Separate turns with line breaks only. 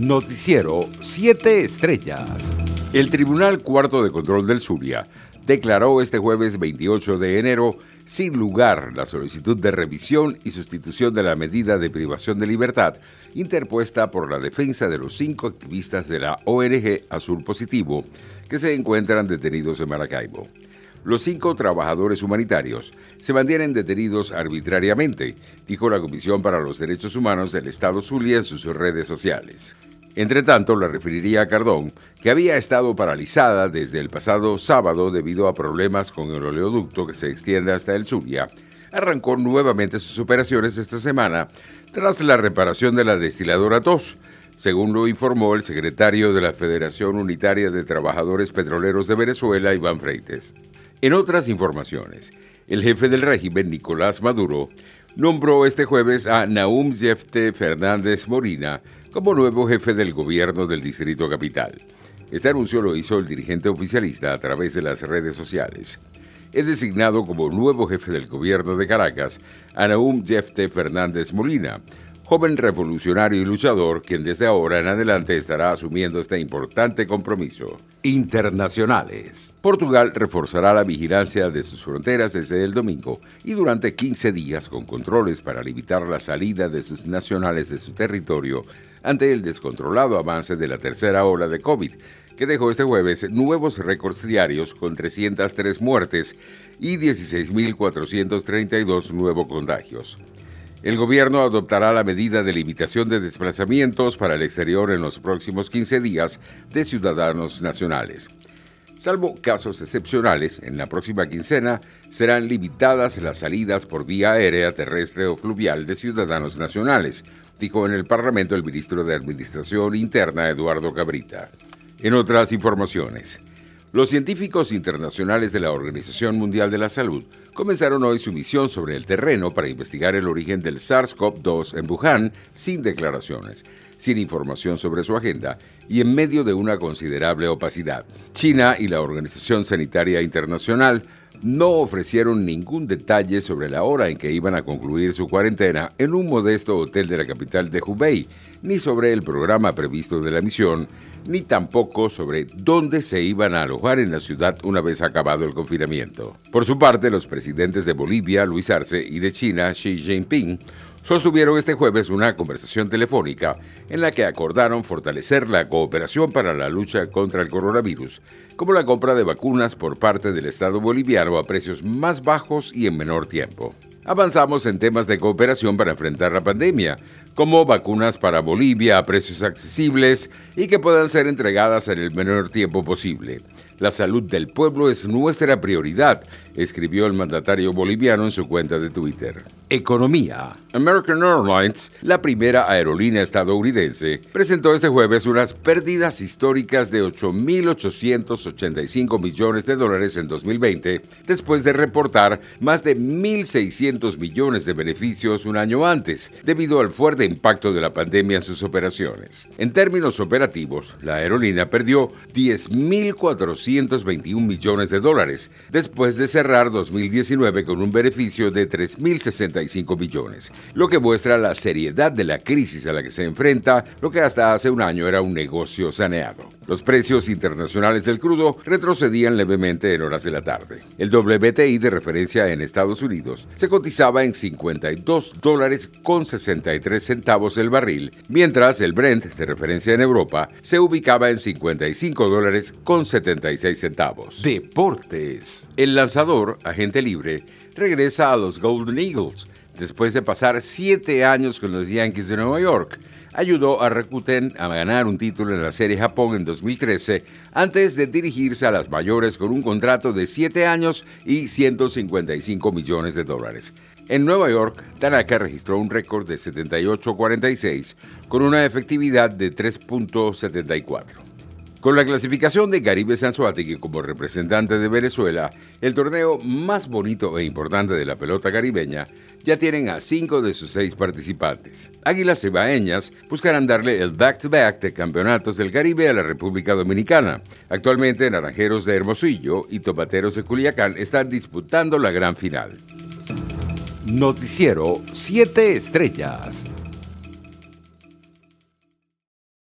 Noticiero 7 Estrellas. El Tribunal Cuarto de Control del Zulia declaró este jueves 28 de enero sin lugar la solicitud de revisión y sustitución de la medida de privación de libertad interpuesta por la defensa de los cinco activistas de la ONG Azul Positivo que se encuentran detenidos en Maracaibo. Los cinco trabajadores humanitarios se mantienen detenidos arbitrariamente, dijo la Comisión para los Derechos Humanos del Estado Zulia en sus redes sociales. Entre tanto, la referiría a Cardón, que había estado paralizada desde el pasado sábado debido a problemas con el oleoducto que se extiende hasta el Zulia, arrancó nuevamente sus operaciones esta semana tras la reparación de la destiladora 2, según lo informó el secretario de la Federación Unitaria de Trabajadores Petroleros de Venezuela, Iván Freites. En otras informaciones, el jefe del régimen, Nicolás Maduro, nombró este jueves a Naum Jefte Fernández Morina como nuevo jefe del gobierno del Distrito Capital. Este anuncio lo hizo el dirigente oficialista a través de las redes sociales. He designado como nuevo jefe del gobierno de Caracas a Naum Jefte Fernández Molina, joven revolucionario y luchador quien desde ahora en adelante estará asumiendo este importante compromiso. Internacionales. Portugal reforzará la vigilancia de sus fronteras desde el domingo y durante 15 días con controles para limitar la salida de sus nacionales de su territorio ante el descontrolado avance de la tercera ola de COVID, que dejó este jueves nuevos récords diarios con 303 muertes y 16.432 nuevos contagios. El gobierno adoptará la medida de limitación de desplazamientos para el exterior en los próximos 15 días de ciudadanos nacionales. Salvo casos excepcionales, en la próxima quincena serán limitadas las salidas por vía aérea, terrestre o fluvial de ciudadanos nacionales, dijo en el Parlamento el ministro de Administración Interna Eduardo Cabrita. En otras informaciones, los científicos internacionales de la Organización Mundial de la Salud comenzaron hoy su misión sobre el terreno para investigar el origen del SARS-CoV-2 en Wuhan sin declaraciones, sin información sobre su agenda y en medio de una considerable opacidad. China y la Organización Sanitaria Internacional no ofrecieron ningún detalle sobre la hora en que iban a concluir su cuarentena en un modesto hotel de la capital de Hubei, ni sobre el programa previsto de la misión, ni tampoco sobre dónde se iban a alojar en la ciudad una vez acabado el confinamiento. Por su parte, los presidentes de Bolivia, Luis Arce, y de China, Xi Jinping, sostuvieron este jueves una conversación telefónica en la que acordaron fortalecer la cooperación para la lucha contra el coronavirus, como la compra de vacunas por parte del Estado boliviano a precios más bajos y en menor tiempo. Avanzamos en temas de cooperación para enfrentar la pandemia, como vacunas para Bolivia a precios accesibles y que puedan ser entregadas en el menor tiempo posible. La salud del pueblo es nuestra prioridad, escribió el mandatario boliviano en su cuenta de Twitter. Economía. American Airlines, la primera aerolínea estadounidense, presentó este jueves unas pérdidas históricas de 8.885 millones de dólares en 2020, después de reportar más de 1.600 millones de beneficios un año antes, debido al fuerte impacto de la pandemia en sus operaciones. En términos operativos, la aerolínea perdió 10.400 221 millones de dólares, después de cerrar 2019 con un beneficio de 3.065 millones, lo que muestra la seriedad de la crisis a la que se enfrenta lo que hasta hace un año era un negocio saneado. Los precios internacionales del crudo retrocedían levemente en horas de la tarde. El WTI de referencia en Estados Unidos se cotizaba en 52 dólares con 63 centavos el barril, mientras el Brent de referencia en Europa se ubicaba en 55 dólares con 75 centavos. Deportes. El lanzador, agente libre, regresa a los Golden Eagles después de pasar siete años con los Yankees de Nueva York. Ayudó a Rakuten a ganar un título en la Serie Japón en 2013 antes de dirigirse a las mayores con un contrato de siete años y 155 millones de dólares. En Nueva York, Tanaka registró un récord de 78-46 con una efectividad de 3.74. Con la clasificación de Caribe Sansuategui como representante de Venezuela, el torneo más bonito e importante de la pelota caribeña, ya tienen a cinco de sus seis participantes. Águilas Cebaeñas buscarán darle el back-to-back -back de campeonatos del Caribe a la República Dominicana. Actualmente Naranjeros de Hermosillo y Tomateros de Culiacán están disputando la gran final. Noticiero 7 Estrellas.